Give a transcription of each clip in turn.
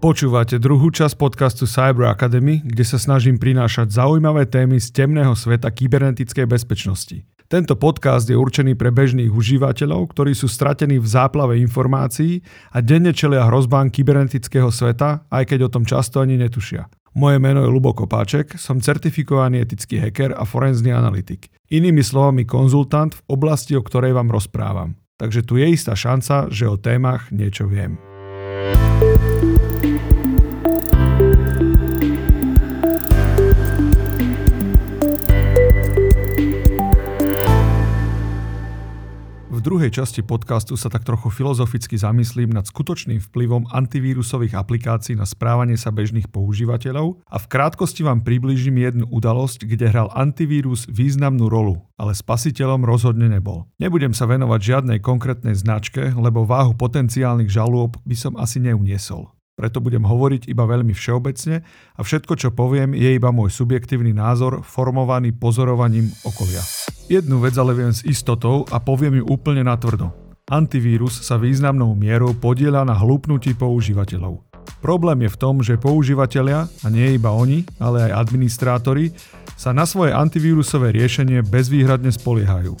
Počúvate druhú časť podcastu Cyber Academy, kde sa snažím prinášať zaujímavé témy z temného sveta kybernetickej bezpečnosti. Tento podcast je určený pre bežných užívateľov, ktorí sú stratení v záplave informácií a denne čelia hrozbám kybernetického sveta, aj keď o tom často ani netušia. Moje meno je Lubo Kopáček, som certifikovaný etický hacker a forenzný analytik. Inými slovami konzultant v oblasti, o ktorej vám rozprávam. Takže tu je istá šanca, že o témach niečo viem. Druhej časti podcastu sa tak trochu filozoficky zamyslím nad skutočným vplyvom antivírusových aplikácií na správanie sa bežných používateľov a v krátkosti vám priblížim jednu udalosť, kde hral antivírus významnú rolu, ale spasiteľom rozhodne nebol. Nebudem sa venovať žiadnej konkrétnej značke, lebo váhu potenciálnych žalôb by som asi neuniesol preto budem hovoriť iba veľmi všeobecne a všetko, čo poviem, je iba môj subjektívny názor formovaný pozorovaním okolia. Jednu vec ale viem s istotou a poviem ju úplne natvrdo. Antivírus sa významnou mierou podiela na hlúpnutí používateľov. Problém je v tom, že používateľia, a nie iba oni, ale aj administrátori, sa na svoje antivírusové riešenie bezvýhradne spoliehajú.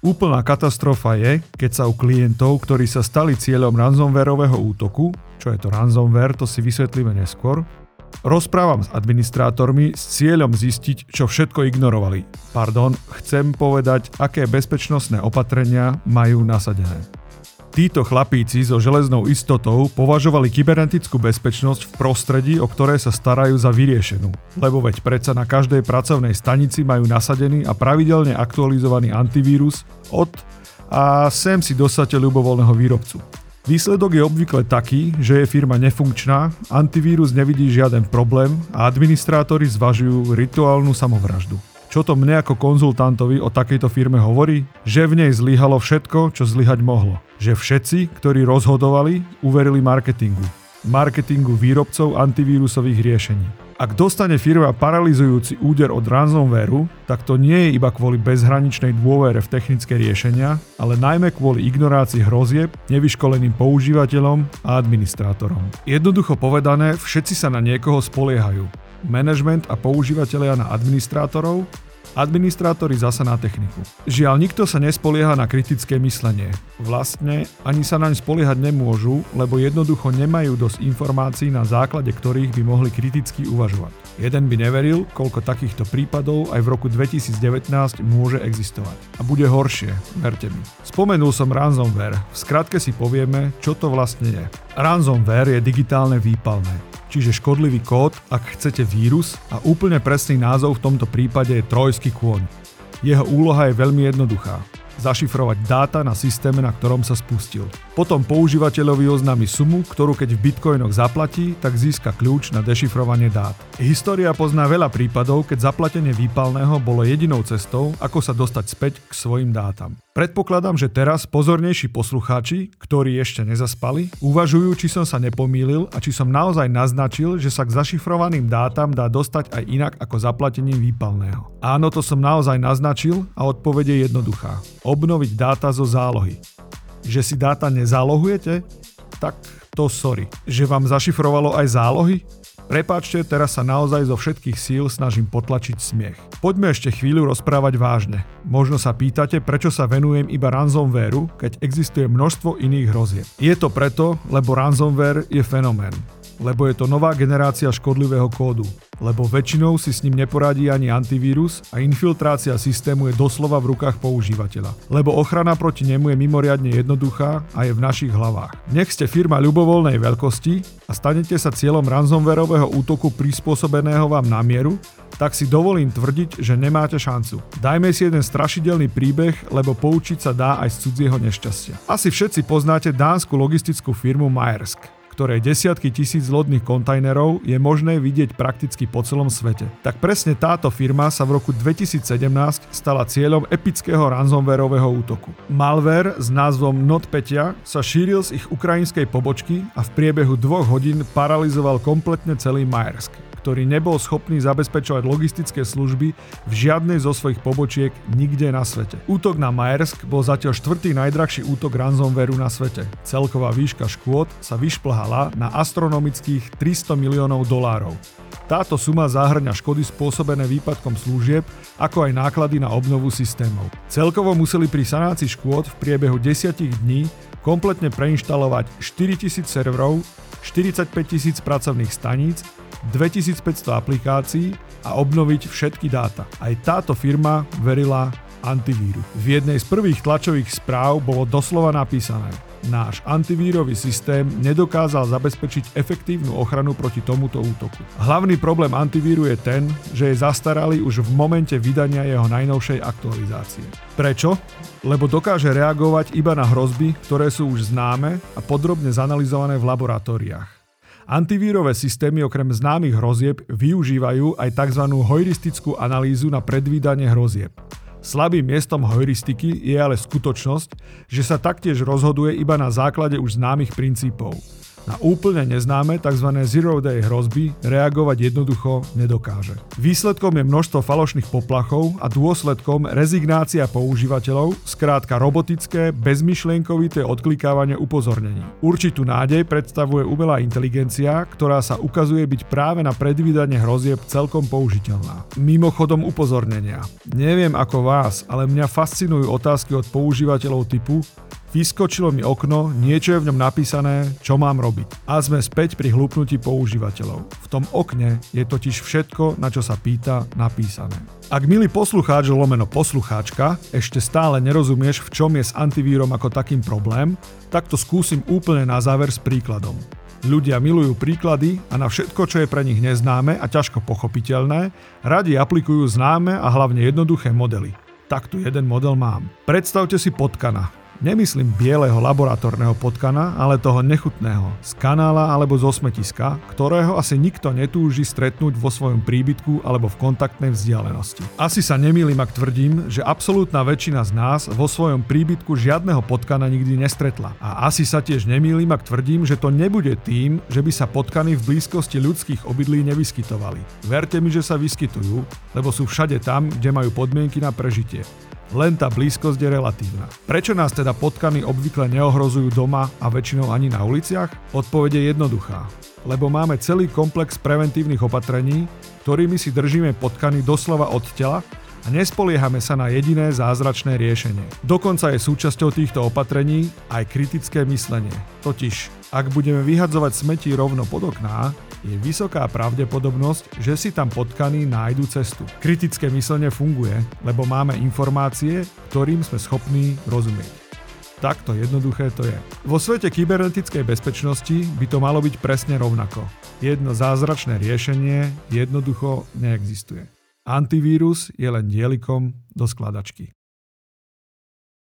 Úplná katastrofa je, keď sa u klientov, ktorí sa stali cieľom ransomwareového útoku, čo je to ransomware, to si vysvetlíme neskôr, rozprávam s administrátormi s cieľom zistiť, čo všetko ignorovali. Pardon, chcem povedať, aké bezpečnostné opatrenia majú nasadené. Títo chlapíci so železnou istotou považovali kybernetickú bezpečnosť v prostredí, o ktoré sa starajú za vyriešenú. Lebo veď predsa na každej pracovnej stanici majú nasadený a pravidelne aktualizovaný antivírus od a sem si dosate ľubovoľného výrobcu. Výsledok je obvykle taký, že je firma nefunkčná, antivírus nevidí žiaden problém a administrátori zvažujú rituálnu samovraždu. Čo to mne ako konzultantovi o takejto firme hovorí? Že v nej zlyhalo všetko, čo zlyhať mohlo. Že všetci, ktorí rozhodovali, uverili marketingu. Marketingu výrobcov antivírusových riešení. Ak dostane firma paralizujúci úder od ransomwareu, tak to nie je iba kvôli bezhraničnej dôvere v technické riešenia, ale najmä kvôli ignorácii hrozieb, nevyškoleným používateľom a administrátorom. Jednoducho povedané, všetci sa na niekoho spoliehajú. Management a používateľia na administrátorov administrátori zasa na techniku. Žiaľ, nikto sa nespolieha na kritické myslenie. Vlastne ani sa naň spoliehať nemôžu, lebo jednoducho nemajú dosť informácií, na základe ktorých by mohli kriticky uvažovať. Jeden by neveril, koľko takýchto prípadov aj v roku 2019 môže existovať. A bude horšie, verte mi. Spomenul som ransomware, v skratke si povieme, čo to vlastne je. Ransomware je digitálne výpalné čiže škodlivý kód, ak chcete vírus a úplne presný názov v tomto prípade je trojský kôň. Jeho úloha je veľmi jednoduchá zašifrovať dáta na systéme, na ktorom sa spustil. Potom používateľovi oznámi sumu, ktorú keď v bitcoinoch zaplatí, tak získa kľúč na dešifrovanie dát. História pozná veľa prípadov, keď zaplatenie výpalného bolo jedinou cestou, ako sa dostať späť k svojim dátam. Predpokladám, že teraz pozornejší poslucháči, ktorí ešte nezaspali, uvažujú, či som sa nepomýlil a či som naozaj naznačil, že sa k zašifrovaným dátam dá dostať aj inak ako zaplatením výpalného. Áno, to som naozaj naznačil a odpovede je jednoduchá obnoviť dáta zo zálohy. Že si dáta nezálohujete? Tak to sorry. Že vám zašifrovalo aj zálohy? Prepáčte, teraz sa naozaj zo všetkých síl snažím potlačiť smiech. Poďme ešte chvíľu rozprávať vážne. Možno sa pýtate, prečo sa venujem iba ransomwareu, keď existuje množstvo iných hrozieb. Je to preto, lebo ransomware je fenomén lebo je to nová generácia škodlivého kódu, lebo väčšinou si s ním neporadí ani antivírus a infiltrácia systému je doslova v rukách používateľa, lebo ochrana proti nemu je mimoriadne jednoduchá a je v našich hlavách. Nech ste firma ľubovoľnej veľkosti a stanete sa cieľom ransomwareového útoku prispôsobeného vám na mieru, tak si dovolím tvrdiť, že nemáte šancu. Dajme si jeden strašidelný príbeh, lebo poučiť sa dá aj z cudzieho nešťastia. Asi všetci poznáte dánsku logistickú firmu Maersk ktorej desiatky tisíc lodných kontajnerov je možné vidieť prakticky po celom svete. Tak presne táto firma sa v roku 2017 stala cieľom epického ransomwareového útoku. Malware s názvom NotPetya sa šíril z ich ukrajinskej pobočky a v priebehu dvoch hodín paralizoval kompletne celý Maersk ktorý nebol schopný zabezpečovať logistické služby v žiadnej zo svojich pobočiek nikde na svete. Útok na Maersk bol zatiaľ štvrtý najdrahší útok ransomwareu na svete. Celková výška škôd sa vyšplhala na astronomických 300 miliónov dolárov. Táto suma zahrňa škody spôsobené výpadkom služieb, ako aj náklady na obnovu systémov. Celkovo museli pri sanácii škôd v priebehu 10 dní kompletne preinštalovať 4000 serverov, 45 tisíc pracovných staníc, 2500 aplikácií a obnoviť všetky dáta. Aj táto firma verila antivíru. V jednej z prvých tlačových správ bolo doslova napísané náš antivírový systém nedokázal zabezpečiť efektívnu ochranu proti tomuto útoku. Hlavný problém antivíru je ten, že je zastaralý už v momente vydania jeho najnovšej aktualizácie. Prečo? Lebo dokáže reagovať iba na hrozby, ktoré sú už známe a podrobne zanalizované v laboratóriách. Antivírové systémy okrem známych hrozieb využívajú aj tzv. heuristickú analýzu na predvídanie hrozieb. Slabým miestom heuristiky je ale skutočnosť, že sa taktiež rozhoduje iba na základe už známych princípov. Na úplne neznáme tzv. zero-day hrozby reagovať jednoducho nedokáže. Výsledkom je množstvo falošných poplachov a dôsledkom rezignácia používateľov, skrátka robotické, bezmyšlienkovité odklikávanie upozornení. Určitú nádej predstavuje umelá inteligencia, ktorá sa ukazuje byť práve na predvídanie hrozieb celkom použiteľná. Mimochodom upozornenia. Neviem ako vás, ale mňa fascinujú otázky od používateľov typu Vyskočilo mi okno, niečo je v ňom napísané, čo mám robiť. A sme späť pri hlúpnutí používateľov. V tom okne je totiž všetko, na čo sa pýta, napísané. Ak milý poslucháč lomeno poslucháčka ešte stále nerozumieš, v čom je s antivírom ako takým problém, tak to skúsim úplne na záver s príkladom. Ľudia milujú príklady a na všetko, čo je pre nich neznáme a ťažko pochopiteľné, radi aplikujú známe a hlavne jednoduché modely. Tak tu jeden model mám. Predstavte si potkana, Nemyslím bieleho laboratórneho potkana, ale toho nechutného, z kanála alebo zo smetiska, ktorého asi nikto netúži stretnúť vo svojom príbytku alebo v kontaktnej vzdialenosti. Asi sa nemýlim, ak tvrdím, že absolútna väčšina z nás vo svojom príbytku žiadneho potkana nikdy nestretla. A asi sa tiež nemýlim, ak tvrdím, že to nebude tým, že by sa potkany v blízkosti ľudských obydlí nevyskytovali. Verte mi, že sa vyskytujú, lebo sú všade tam, kde majú podmienky na prežitie. Len tá blízkosť je relatívna. Prečo nás teda potkany obvykle neohrozujú doma a väčšinou ani na uliciach? Odpovede je jednoduchá. Lebo máme celý komplex preventívnych opatrení, ktorými si držíme potkany doslova od tela a nespoliehame sa na jediné zázračné riešenie. Dokonca je súčasťou týchto opatrení aj kritické myslenie. Totiž, ak budeme vyhadzovať smeti rovno pod okná, je vysoká pravdepodobnosť, že si tam potkaní nájdu cestu. Kritické myslenie funguje, lebo máme informácie, ktorým sme schopní rozumieť. Takto jednoduché to je. Vo svete kybernetickej bezpečnosti by to malo byť presne rovnako. Jedno zázračné riešenie jednoducho neexistuje. Antivírus je len dielikom do skladačky.